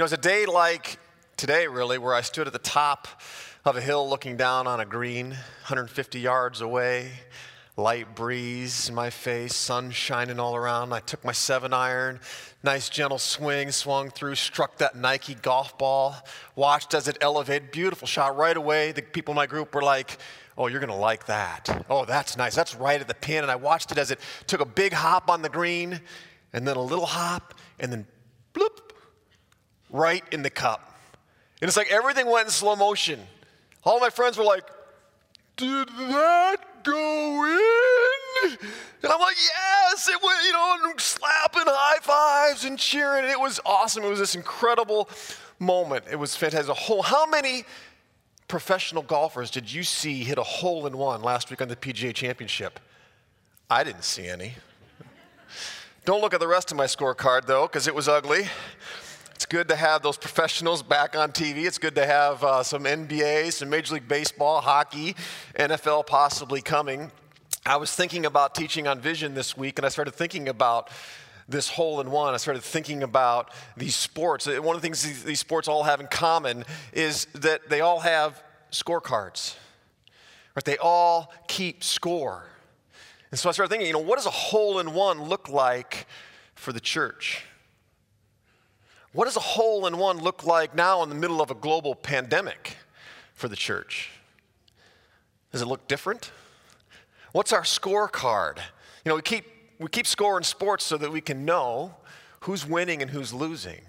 know, it's a day like today, really, where I stood at the top of a hill looking down on a green, 150 yards away, light breeze in my face, sun shining all around. I took my seven iron, nice gentle swing, swung through, struck that Nike golf ball, watched as it elevated, beautiful shot right away. The people in my group were like, Oh, you're going to like that. Oh, that's nice. That's right at the pin. And I watched it as it took a big hop on the green, and then a little hop, and then bloop, right in the cup. And it's like everything went in slow motion. All my friends were like, Did that go in? And I'm like, Yes, it went, you know, and slapping high fives and cheering. And it was awesome. It was this incredible moment. It was fantastic. A whole, how many professional golfers did you see hit a hole in one last week on the PGA Championship? I didn't see any. Don't look at the rest of my scorecard though, because it was ugly. It's good to have those professionals back on TV. It's good to have uh, some NBA, some Major League Baseball, hockey, NFL possibly coming. I was thinking about teaching on vision this week, and I started thinking about this hole in one. I started thinking about these sports. One of the things these, these sports all have in common is that they all have scorecards, right? They all keep score. And so I started thinking, you know, what does a hole in one look like for the church? What does a hole in one look like now in the middle of a global pandemic for the church? Does it look different? What's our scorecard? You know, we keep, we keep score in sports so that we can know who's winning and who's losing.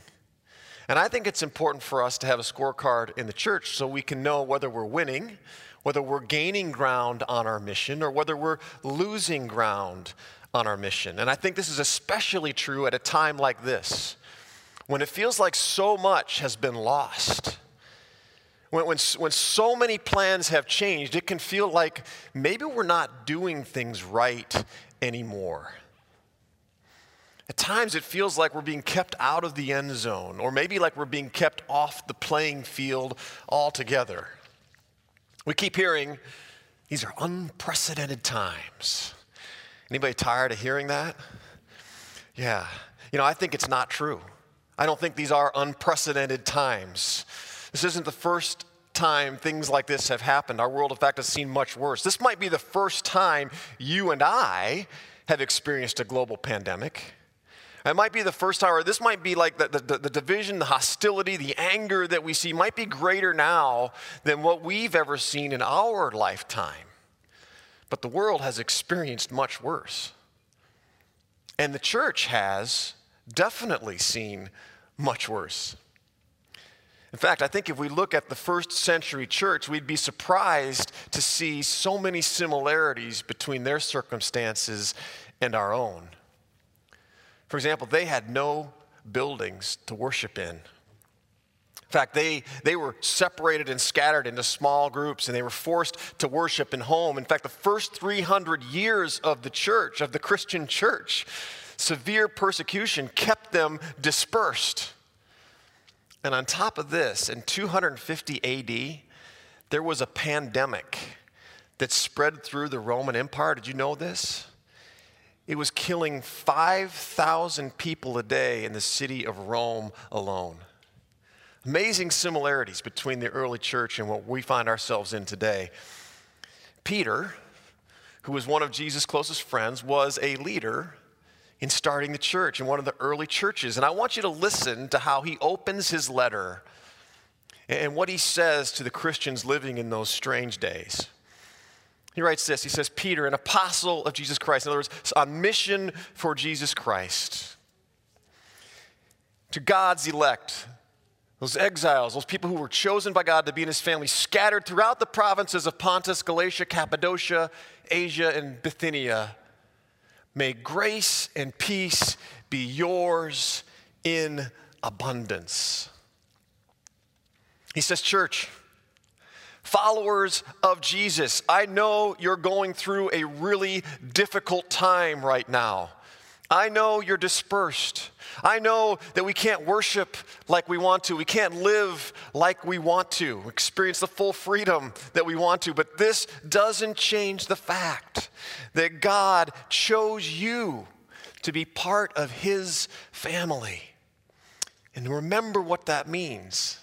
And I think it's important for us to have a scorecard in the church so we can know whether we're winning, whether we're gaining ground on our mission, or whether we're losing ground on our mission. And I think this is especially true at a time like this when it feels like so much has been lost, when, when, when so many plans have changed, it can feel like maybe we're not doing things right anymore. At times, it feels like we're being kept out of the end zone, or maybe like we're being kept off the playing field altogether. We keep hearing these are unprecedented times. Anybody tired of hearing that? Yeah. You know, I think it's not true. I don't think these are unprecedented times. This isn't the first time things like this have happened. Our world, in fact, has seen much worse. This might be the first time you and I have experienced a global pandemic. It might be the first time, or this might be like the, the, the, division, the hostility, the anger that we see might be greater now than what we've ever seen in our lifetime. But the world has experienced much worse. And the church has definitely seen much worse. In fact, I think if we look at the first century church, we'd be surprised to see so many similarities between their circumstances and our own. For example, they had no buildings to worship in. In fact, they, they were separated and scattered into small groups and they were forced to worship in home. In fact, the first 300 years of the church, of the Christian church, severe persecution kept them dispersed. And on top of this, in 250 AD, there was a pandemic that spread through the Roman Empire. Did you know this? It was killing 5,000 people a day in the city of Rome alone. Amazing similarities between the early church and what we find ourselves in today. Peter, who was one of Jesus' closest friends, was a leader in starting the church in one of the early churches. And I want you to listen to how he opens his letter and what he says to the Christians living in those strange days. He writes this He says, Peter, an apostle of Jesus Christ, in other words, on mission for Jesus Christ, to God's elect, those exiles, those people who were chosen by God to be in his family, scattered throughout the provinces of Pontus, Galatia, Cappadocia, Asia, and Bithynia. May grace and peace be yours in abundance. He says, Church, followers of Jesus, I know you're going through a really difficult time right now. I know you're dispersed. I know that we can't worship like we want to. We can't live like we want to, experience the full freedom that we want to. But this doesn't change the fact that God chose you to be part of His family. And remember what that means.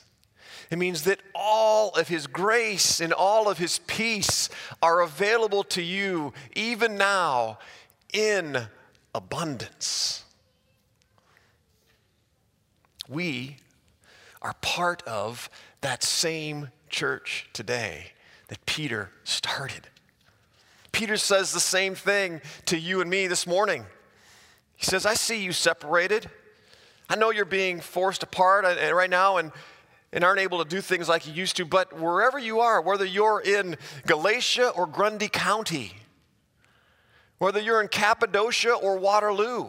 It means that all of His grace and all of His peace are available to you even now in abundance. We are part of that same church today that Peter started. Peter says the same thing to you and me this morning. He says, I see you separated. I know you're being forced apart uh, uh, right now and, and aren't able to do things like you used to, but wherever you are, whether you're in Galatia or Grundy County, whether you're in Cappadocia or Waterloo,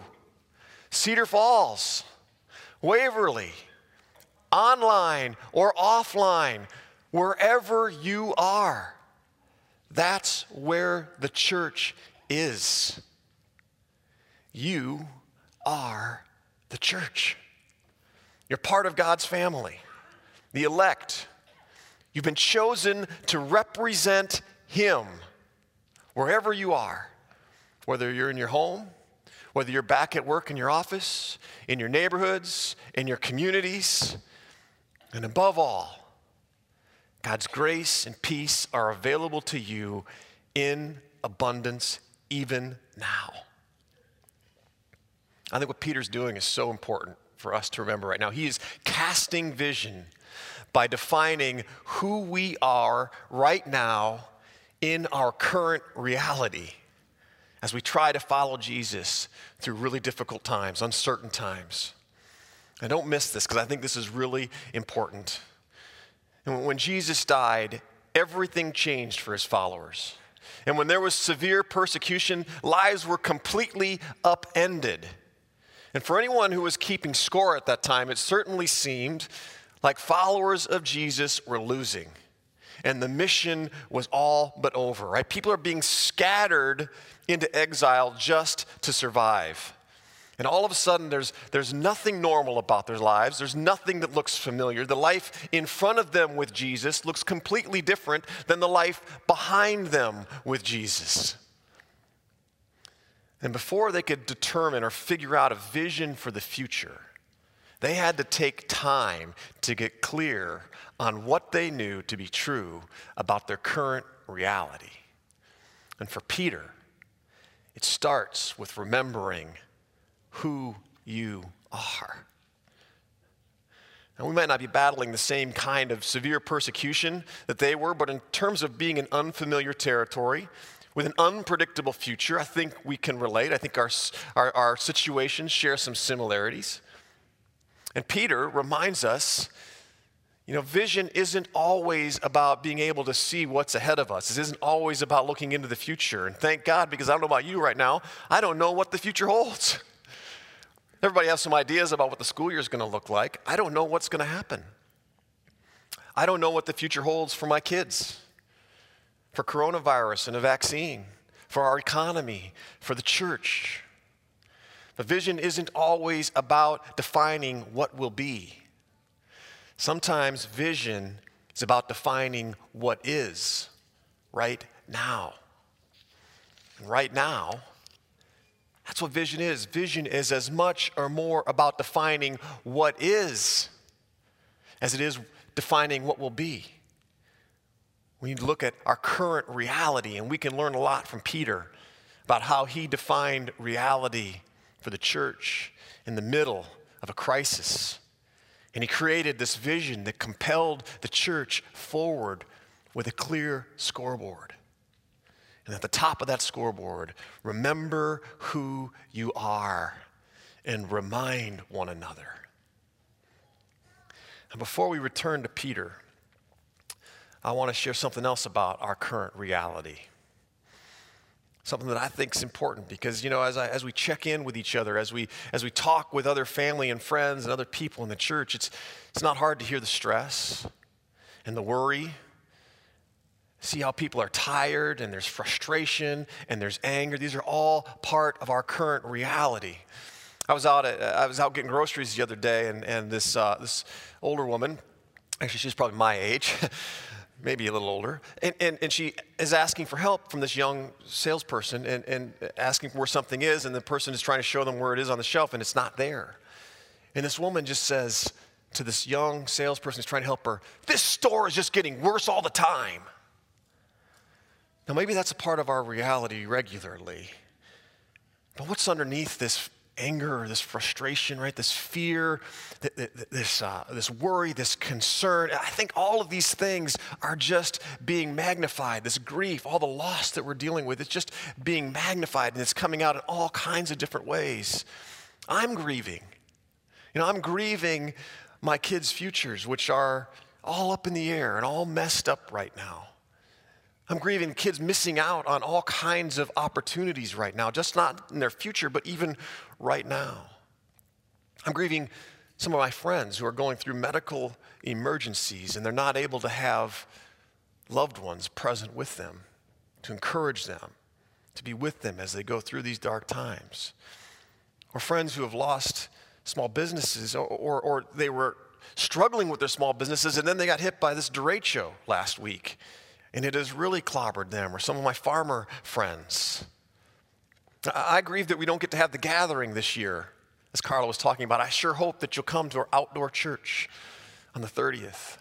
Cedar Falls, Waverly, online or offline, wherever you are, that's where the church is. You are the church. You're part of God's family, the elect. You've been chosen to represent Him wherever you are, whether you're in your home, whether you're back at work in your office, in your neighborhoods, in your communities, and above all, God's grace and peace are available to you in abundance even now. I think what Peter's doing is so important for us to remember right now. He is casting vision by defining who we are right now in our current reality as we try to follow Jesus through really difficult times, uncertain times. And don't miss this because I think this is really important. And when Jesus died, everything changed for his followers. And when there was severe persecution, lives were completely upended. And for anyone who was keeping score at that time, it certainly seemed like followers of Jesus were losing. And the mission was all but over, right? People are being scattered into exile just to survive. And all of a sudden, there's, there's nothing normal about their lives. There's nothing that looks familiar. The life in front of them with Jesus looks completely different than the life behind them with Jesus. And before they could determine or figure out a vision for the future, they had to take time to get clear on what they knew to be true about their current reality. And for Peter, it starts with remembering who you are. Now, we might not be battling the same kind of severe persecution that they were, but in terms of being in unfamiliar territory, with an unpredictable future, I think we can relate. I think our, our, our situations share some similarities. And Peter reminds us you know, vision isn't always about being able to see what's ahead of us. It isn't always about looking into the future. And thank God, because I don't know about you right now, I don't know what the future holds. Everybody has some ideas about what the school year is going to look like. I don't know what's going to happen. I don't know what the future holds for my kids, for coronavirus and a vaccine, for our economy, for the church. The vision isn't always about defining what will be. Sometimes vision is about defining what is right now. And right now, that's what vision is. Vision is as much or more about defining what is as it is defining what will be. We need to look at our current reality, and we can learn a lot from Peter about how he defined reality for the church in the middle of a crisis. And he created this vision that compelled the church forward with a clear scoreboard. And at the top of that scoreboard, remember who you are and remind one another. And before we return to Peter, I want to share something else about our current reality something that I think is important because, you know, as, I, as we check in with each other, as we, as we talk with other family and friends and other people in the church, it's, it's not hard to hear the stress and the worry. See how people are tired and there's frustration and there's anger. These are all part of our current reality. I was out, at, I was out getting groceries the other day, and, and this, uh, this older woman, actually, she's probably my age. maybe a little older, and, and, and she is asking for help from this young salesperson and, and asking where something is, and the person is trying to show them where it is on the shelf, and it's not there. And this woman just says to this young salesperson who's trying to help her, This store is just getting worse all the time. Now, maybe that's a part of our reality regularly. But what's underneath this anger, this frustration, right? This fear, this, uh, this worry, this concern. I think all of these things are just being magnified. This grief, all the loss that we're dealing with, it's just being magnified and it's coming out in all kinds of different ways. I'm grieving. You know, I'm grieving my kids' futures, which are all up in the air and all messed up right now. I'm grieving kids missing out on all kinds of opportunities right now, just not in their future, but even right now. I'm grieving some of my friends who are going through medical emergencies and they're not able to have loved ones present with them to encourage them, to be with them as they go through these dark times. Or friends who have lost small businesses or, or, or they were struggling with their small businesses and then they got hit by this derecho last week and it has really clobbered them, or some of my farmer friends. I grieve that we don't get to have the gathering this year, as Carla was talking about. I sure hope that you'll come to our outdoor church on the 30th.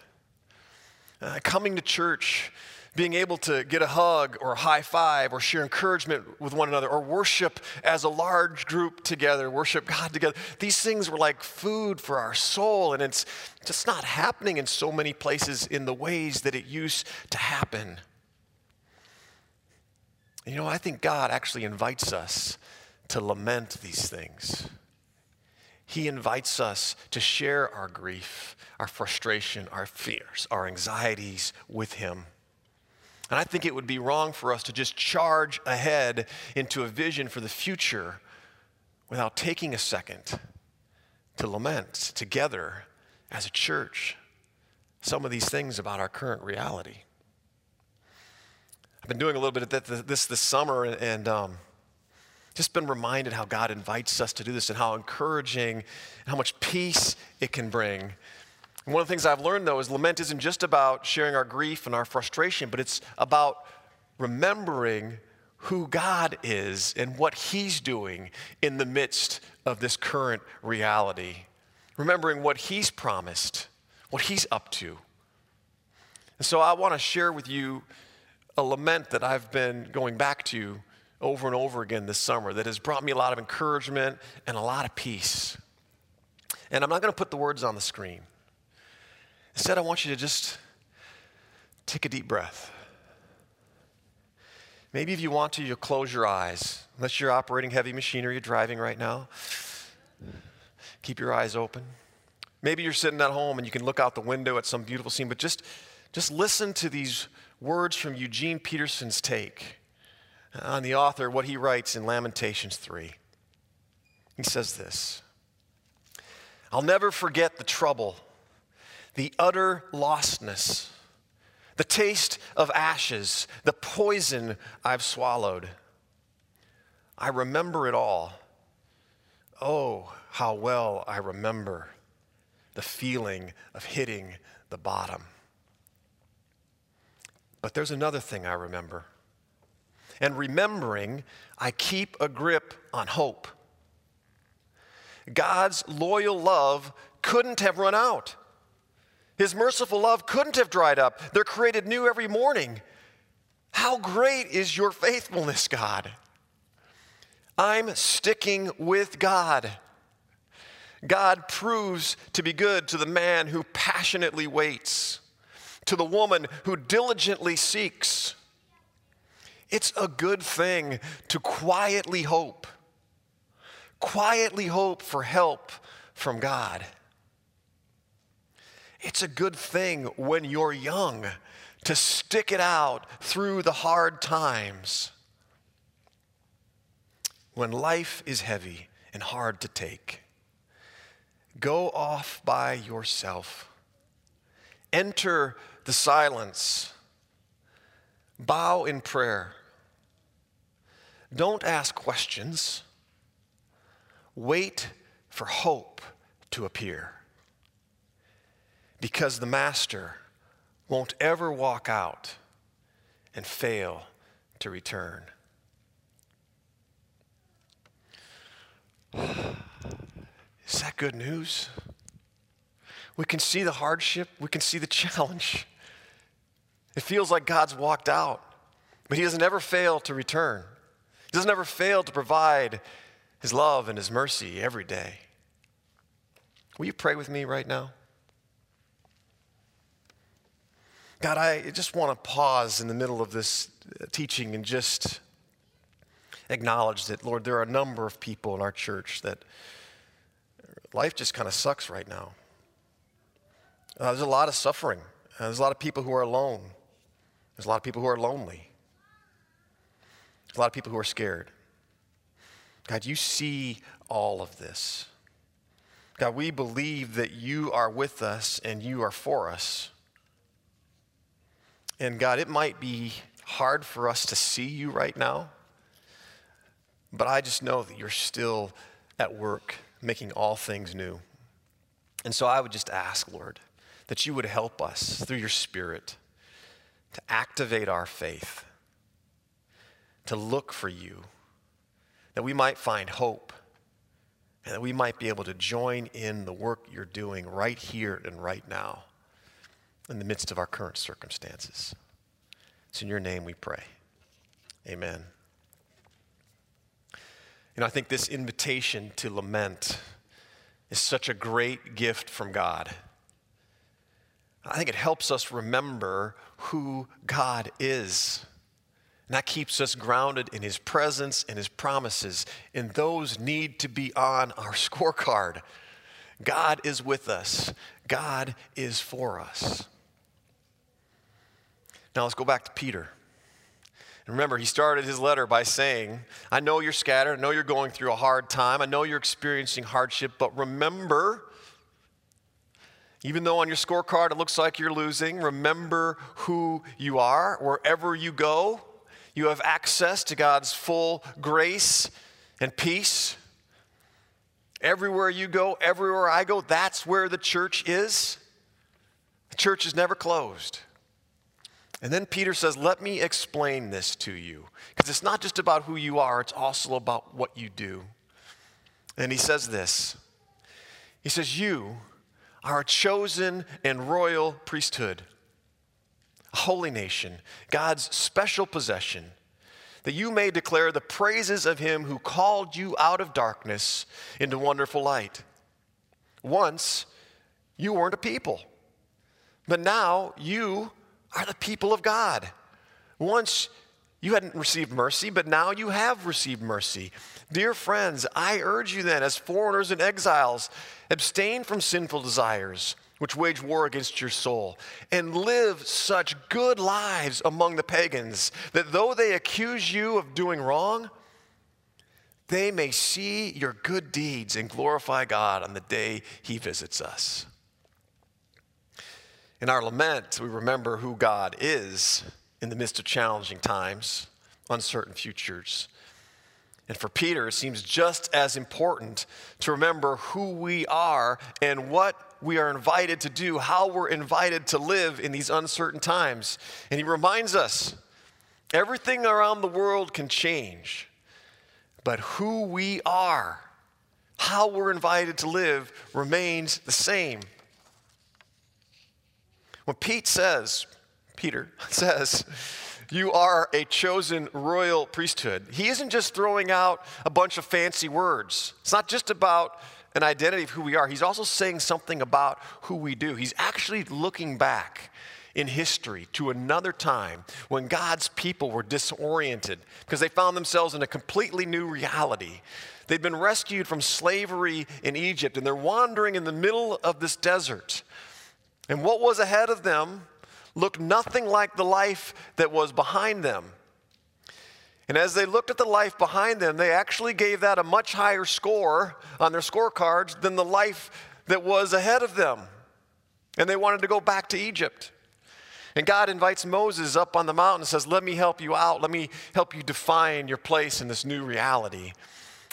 Uh, coming to church being able to get a hug or a high five or share encouragement with one another or worship as a large group together, worship God together. These things were like food for our soul, and it's just not happening in so many places in the ways that it used to happen. You know, I think God actually invites us to lament these things. He invites us to share our grief, our frustration, our fears, our anxieties with Him. And I think it would be wrong for us to just charge ahead into a vision for the future without taking a second to lament together as a church some of these things about our current reality. I've been doing a little bit of this this summer and um, just been reminded how God invites us to do this and how encouraging and how much peace it can bring one of the things I've learned, though, is lament isn't just about sharing our grief and our frustration, but it's about remembering who God is and what He's doing in the midst of this current reality. Remembering what He's promised, what He's up to. And so I want to share with you a lament that I've been going back to over and over again this summer that has brought me a lot of encouragement and a lot of peace. And I'm not going to put the words on the screen. Instead, I want you to just take a deep breath. Maybe if you want to, you'll close your eyes. Unless you're operating heavy machinery, you're driving right now. Keep your eyes open. Maybe you're sitting at home and you can look out the window at some beautiful scene, but just, just listen to these words from Eugene Peterson's take on the author, what he writes in Lamentations 3. He says this I'll never forget the trouble the utter lostness, the taste of ashes, the poison I've swallowed. I remember it all. Oh, how well I remember the feeling of hitting the bottom. But there's another thing I remember. And remembering, I keep a grip on hope. God's loyal love couldn't have run out. His merciful love couldn't have dried up. They're created new every morning. How great is your faithfulness, God? I'm sticking with God. God proves to be good to the man who passionately waits, to the woman who diligently seeks. It's a good thing to quietly hope, quietly hope for help from God. It's a good thing when you're young to stick it out through the hard times. When life is heavy and hard to take, go off by yourself. Enter the silence. Bow in prayer. Don't ask questions. Wait for hope to appear because the master won't ever walk out and fail to return. Is that good news? We can see the hardship, we can see the challenge. It feels like God's walked out, but He doesn't ever fail to return. He doesn't ever fail to provide His love and His mercy every day. Will you pray with me right now? God, I just want to pause in the middle of this uh, teaching and just acknowledge that, Lord, there are a number of people in our church that life just kind of sucks right now. Uh, there's a lot of suffering. Uh, there's a lot of people who are alone. There's a lot of people who are lonely. There's a lot of people who are scared. God, you see all of this. God, we believe that you are with us and you are for us. And God, it might be hard for us to see you right now, but I just know that you're still at work making all things new. And so I would just ask, Lord, that you would help us through your Spirit to activate our faith, to look for you, that we might find hope, and that we might be able to join in the work you're doing right here and right now in the midst of our current circumstances. It's in your name we pray. Amen. And I think this invitation to lament is such a great gift from God. I think it helps us remember who God is. And that keeps us grounded in His presence and His promises. And those need to be on our scorecard. God is with us, God is for us. Now let's go back to Peter. And remember, he started his letter by saying, I know you're scattered. I know you're going through a hard time. I know you're experiencing hardship, but remember, even though on your scorecard it looks like you're losing, remember who you are. Wherever you go, you have access to God's full grace and peace. Everywhere you go, everywhere I go, that's where the church is. The church is never closed. And then Peter says, Let me explain this to you. Because it's not just about who you are, it's also about what you do. And he says this He says, You are a chosen and royal priesthood, a holy nation, God's special possession, that you may declare the praises of him who called you out of darkness into wonderful light. Once you weren't a people, but now you are the people of God. Once you hadn't received mercy, but now you have received mercy. Dear friends, I urge you then, as foreigners and exiles, abstain from sinful desires which wage war against your soul, and live such good lives among the pagans that though they accuse you of doing wrong, they may see your good deeds and glorify God on the day he visits us. In our lament, we remember who God is in the midst of challenging times, uncertain futures. And for Peter, it seems just as important to remember who we are and what we are invited to do, how we're invited to live in these uncertain times. And he reminds us everything around the world can change, but who we are, how we're invited to live, remains the same. When Pete says, Peter says, you are a chosen royal priesthood, he isn't just throwing out a bunch of fancy words. It's not just about an identity of who we are, he's also saying something about who we do. He's actually looking back in history to another time when God's people were disoriented because they found themselves in a completely new reality. They'd been rescued from slavery in Egypt and they're wandering in the middle of this desert. And what was ahead of them looked nothing like the life that was behind them. And as they looked at the life behind them, they actually gave that a much higher score on their scorecards than the life that was ahead of them. And they wanted to go back to Egypt. And God invites Moses up on the mountain and says, Let me help you out. Let me help you define your place in this new reality.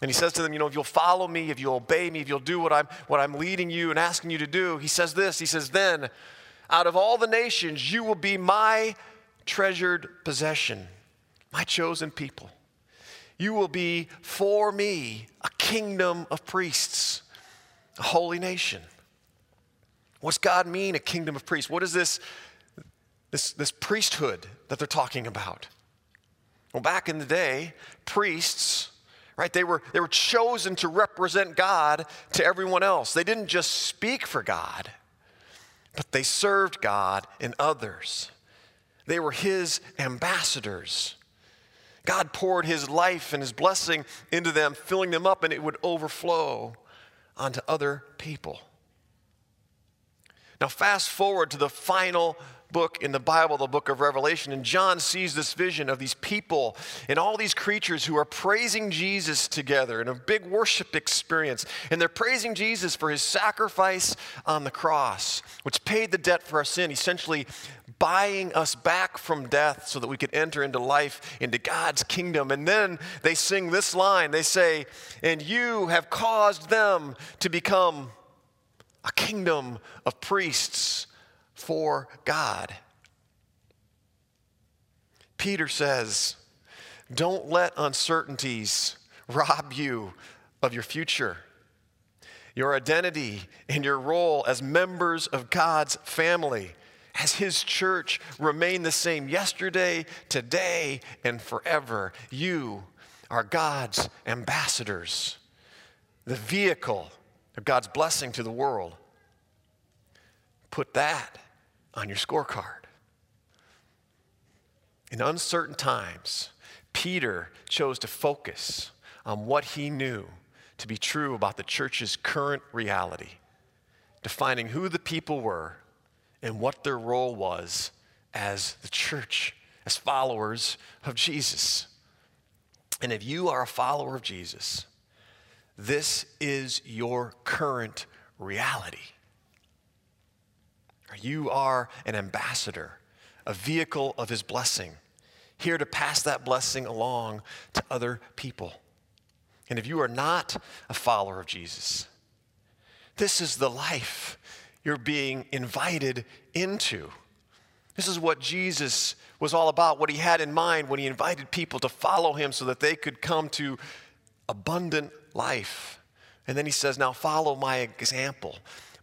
And he says to them, You know, if you'll follow me, if you'll obey me, if you'll do what I'm, what I'm leading you and asking you to do, he says this He says, Then out of all the nations, you will be my treasured possession, my chosen people. You will be for me a kingdom of priests. a holy nation. What's God mean, a kingdom of priests? What is this, this, this priesthood that they're talking about? Well, back in the day, priests, right, they were, they were chosen to represent God to everyone else. They didn't just speak for God, but they served God and others. They were his ambassadors. God poured his life and his blessing into them, filling them up, and it would overflow onto other people. Now, fast forward to the final book in the Bible, the book of Revelation, and John sees this vision of these people and all these creatures who are praising Jesus together in a big worship experience. And they're praising Jesus for his sacrifice on the cross, which paid the debt for our sin, essentially buying us back from death so that we could enter into life, into God's kingdom. And then they sing this line they say, And you have caused them to become a kingdom of priests for God. Peter says, Don't let uncertainties rob you of your future. Your identity and your role as members of God's family, as His church, remain the same yesterday, today, and forever. You are God's ambassadors, the vehicle of God's blessing to the world. Put that on your scorecard. In uncertain times, Peter chose to focus on what he knew to be true about the church's current reality, defining who the people were and what their role was as the church, as followers of Jesus. And if you are a follower of Jesus, this is your current reality. You are an ambassador, a vehicle of his blessing, here to pass that blessing along to other people. And if you are not a follower of Jesus, this is the life you're being invited into. This is what Jesus was all about, what he had in mind when he invited people to follow him so that they could come to abundant life. And then he says, Now follow my example,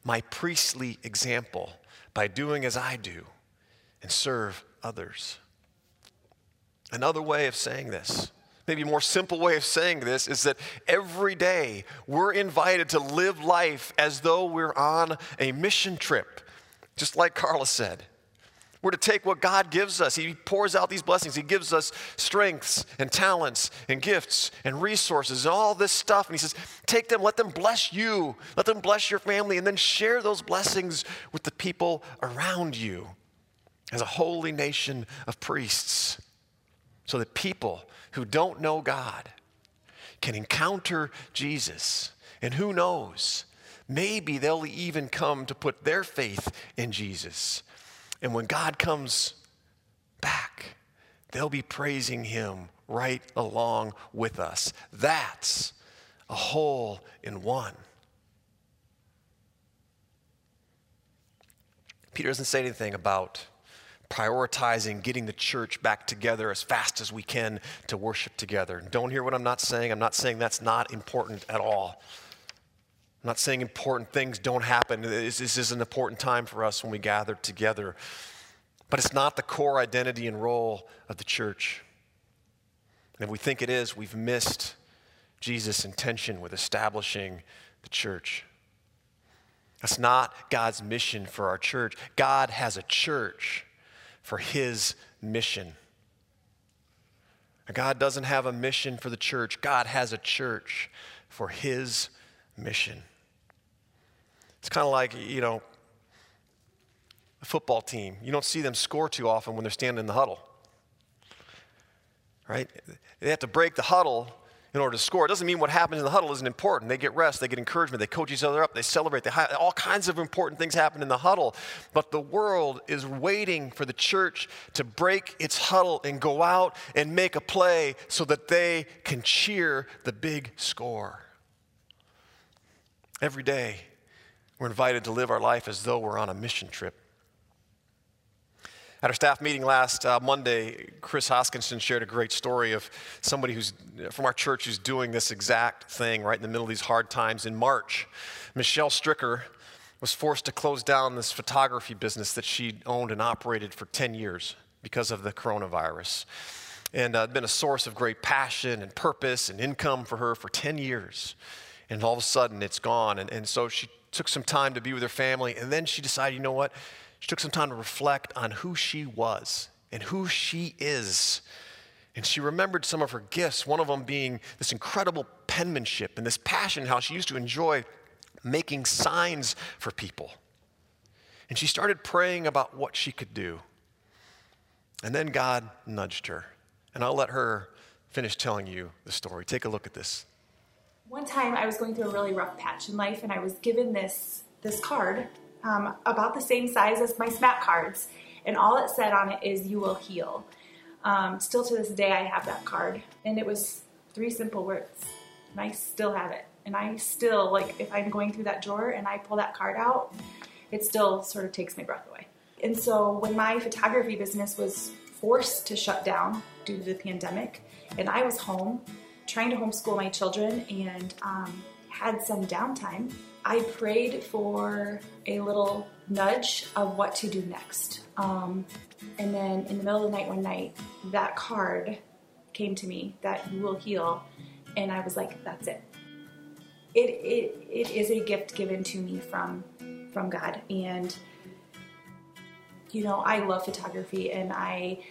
my priestly example, by doing as I do and serve others. Another way of saying this, maybe a more simple way of saying this, is that every day we're invited to live life as though we're on a mission trip, just like Carla said. We're to take what God gives us. He pours out these blessings. He gives us strengths and talents and gifts and resources and all this stuff. And He says, take them, let them bless you, let them bless your family, and then share those blessings with the people around you as a holy nation of priests so that people who don't know God can encounter Jesus. And who knows, maybe they'll even come to put their faith in Jesus and when God comes back, they'll be praising Him right along with us. That's a hole in one. Peter doesn't say anything about prioritizing getting the church back together as fast as we can to worship together. Don't hear what I'm not saying. I'm not saying that's not important at all. I'm not saying important things don't happen. This, this is an important time for us when we gather together. But it's not the core identity and role of the church. And if we think it is, we've missed Jesus' intention with establishing the church. That's not God's mission for our church. God has a church for his mission. God doesn't have a mission for the church, God has a church for his mission. It's kind of like, you know, a football team. You don't see them score too often when they're standing in the huddle. Right? They have to break the huddle in order to score. It doesn't mean what happens in the huddle isn't important. They get rest, they get encouragement, they coach each other up, they celebrate. They all kinds of important things happen in the huddle. But the world is waiting for the church to break its huddle and go out and make a play so that they can cheer the big score. Every day, we're invited to live our life as though we're on a mission trip. At our staff meeting last uh, Monday, Chris Hoskinson shared a great story of somebody who's from our church who's doing this exact thing right in the middle of these hard times. In March, Michelle Stricker was forced to close down this photography business that she owned and operated for 10 years because of the coronavirus. And uh, been a source of great passion and purpose and income for her for 10 years. And all of a sudden, it's gone. And, and so she took some time to be with her family. And then she decided, you know what? She took some time to reflect on who she was and who she is. And she remembered some of her gifts, one of them being this incredible penmanship and this passion, how she used to enjoy making signs for people. And she started praying about what she could do. And then God nudged her. And I'll let her finish telling you the story. Take a look at this. One time I was going through a really rough patch in life and I was given this this card um, about the same size as my SMAC cards. And all it said on it is, You will heal. Um, still to this day, I have that card. And it was three simple words. And I still have it. And I still, like, if I'm going through that drawer and I pull that card out, it still sort of takes my breath away. And so when my photography business was forced to shut down due to the pandemic, and I was home trying to homeschool my children and um, had some downtime, I prayed for a little nudge of what to do next. Um, and then in the middle of the night one night, that card came to me that you will heal. And I was like, that's it. It, it, it is a gift given to me from, from God. And, you know, I love photography and I,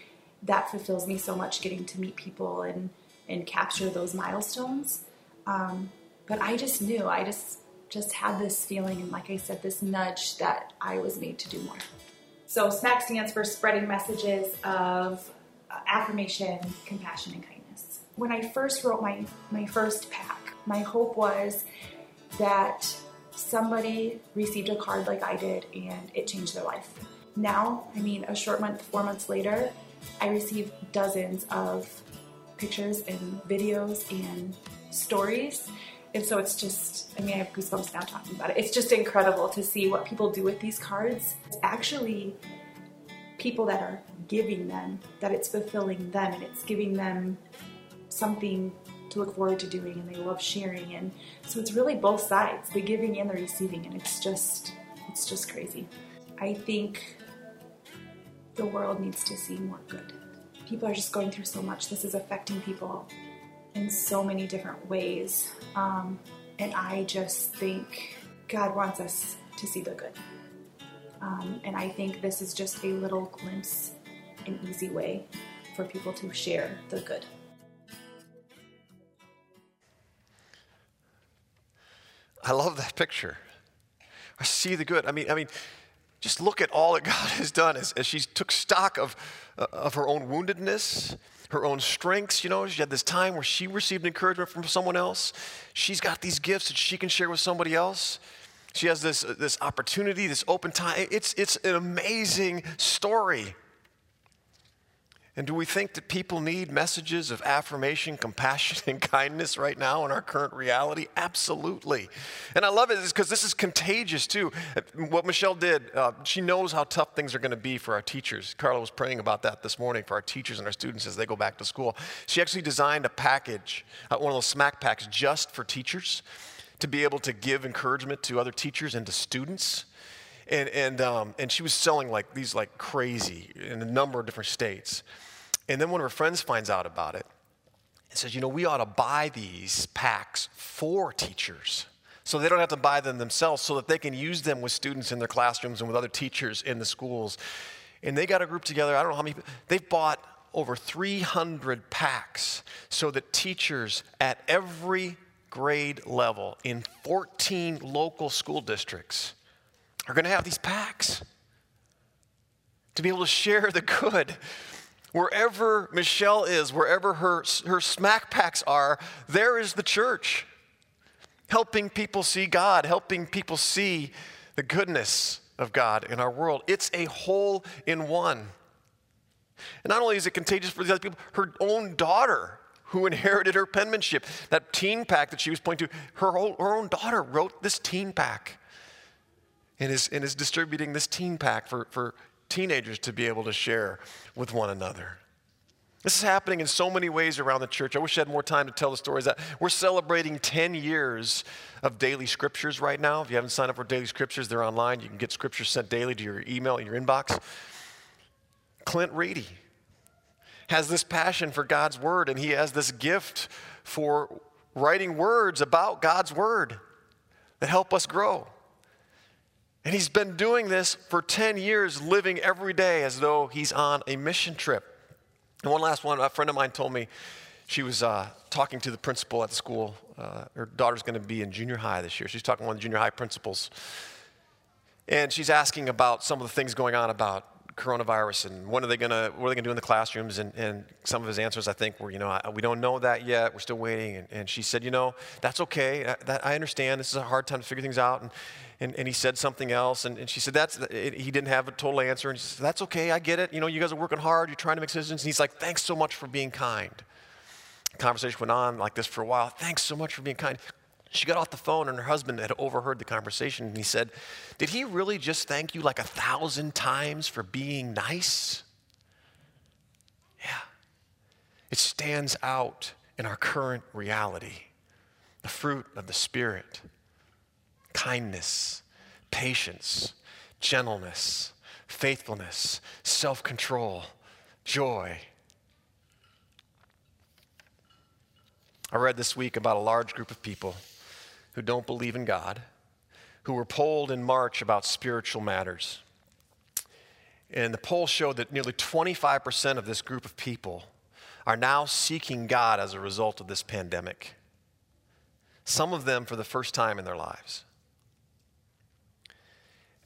that fulfills me so much getting to meet people and, and capture those milestones. Um, but I just knew, I just just had this feeling and like I said, this nudge that I was made to do more. So SMAC stands for spreading messages of uh, affirmation, compassion, and kindness. When I first wrote my, my first pack, my hope was that somebody received a card like I did and it changed their life. Now, I mean, a short month, four months later, I receive dozens of pictures and videos and stories and so it's just, I mean, I have goosebumps now talking about it. It's just incredible to see what people do with these cards. It's actually people that are giving them, that it's fulfilling them, and it's giving them something to look forward to doing, and they love sharing. And so it's really both sides, the giving and the receiving, and it's just, it's just crazy. I think the world needs to see more good. People are just going through so much. This is affecting people in so many different ways. Um, and I just think God wants us to see the good. Um, and I think this is just a little glimpse, an easy way for people to share the good. I love that picture. I see the good. I mean, I mean, just look at all that God has done as, as she took stock of, Uh, of her own woundedness her own strengths. You know, she had this time where she received encouragement from someone else. She's got these gifts that she can share with somebody else. She has this, uh, this opportunity, this open time. It's, it's an amazing story. And do we think that people need messages of affirmation, compassion, and kindness right now in our current reality? Absolutely. And I love it because this is contagious too. What Michelle did, uh, she knows how tough things are going to be for our teachers. Carla was praying about that this morning for our teachers and our students as they go back to school. She actually designed a package, uh, one of those SMAC packs just for teachers to be able to give encouragement to other teachers and to students and and um, and she was selling like these like crazy in a number of different states. And then one of her friends finds out about it and says, you know, we ought to buy these packs for teachers. So they don't have to buy them themselves, so that they can use them with students in their classrooms and with other teachers in the schools. And they got a group together. I don't know how many. They've bought over 300 packs so that teachers at every grade level in 14 local school districts are going to have these packs to be able to share the good. Wherever Michelle is, wherever her, her SMAC packs are, there is the church. Helping people see God, helping people see the goodness of God in our world. It's a hole in one. And not only is it contagious for the other people, her own daughter who inherited her penmanship, that teen pack that she was pointing to, her, whole, her own daughter wrote this teen pack and is, and is distributing this teen pack for, for teenagers to be able to share with one another. This is happening in so many ways around the church. I wish I had more time to tell the stories. That we're celebrating 10 years of daily scriptures right now. If you haven't signed up for daily scriptures, they're online. You can get scriptures sent daily to your email in your inbox. Clint Reedy has this passion for God's word, and he has this gift for writing words about God's word that help us grow. And he's been doing this for 10 years, living every day as though he's on a mission trip. And one last one, a friend of mine told me she was uh, talking to the principal at the school. Uh, her daughter's going to be in junior high this year. She's talking to one of the junior high principals. And she's asking about some of the things going on about coronavirus and what are they going to what are they going to do in the classrooms? And, and some of his answers i think were you know I, we don't know that yet. We're still waiting. And, and she said you know that's okay. I, that, I understand. This is a hard time to figure things out. And, and, and he said something else. And, and she said that's he didn't have a total answer. And she said that's okay. I get it. You know you guys are working hard. You're trying to make decisions. And he's like thanks so much for being kind. Conversation went on like this for a while. Thanks so much for being kind she got off the phone and her husband had overheard the conversation and he said, Did he really just thank you like a thousand times for being nice? Yeah. It stands out in our current reality the fruit of the Spirit kindness, patience, gentleness, faithfulness, self control, joy. I read this week about a large group of people who don't believe in God, who were polled in March about spiritual matters. And the poll showed that nearly 25% of this group of people are now seeking God as a result of this pandemic. Some of them for the first time in their lives.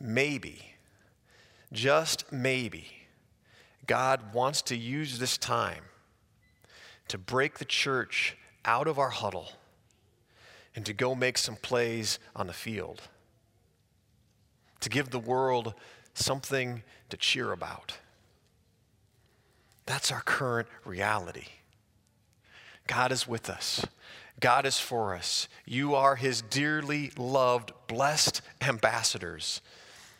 Maybe, just maybe, God wants to use this time to break the church out of our huddle and to go make some plays on the field, to give the world something to cheer about. That's our current reality. God is with us. God is for us. You are his dearly loved, blessed ambassadors,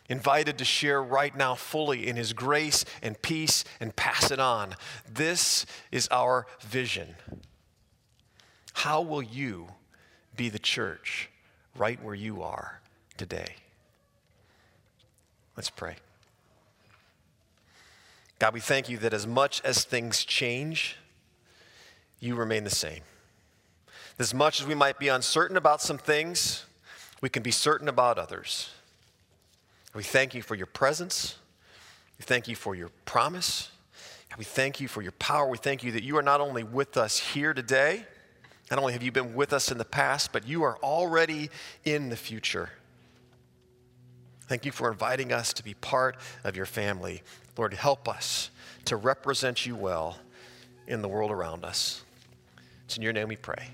invited to share right now fully in his grace and peace and pass it on. This is our vision. How will you be the church right where you are today. Let's pray. God, we thank you that as much as things change, you remain the same. As much as we might be uncertain about some things, we can be certain about others. We thank you for your presence. We thank you for your promise. We thank you for your power. We thank you that you are not only with us here today, not only have you been with us in the past, but you are already in the future. Thank you for inviting us to be part of your family. Lord, help us to represent you well in the world around us. It's in your name we pray.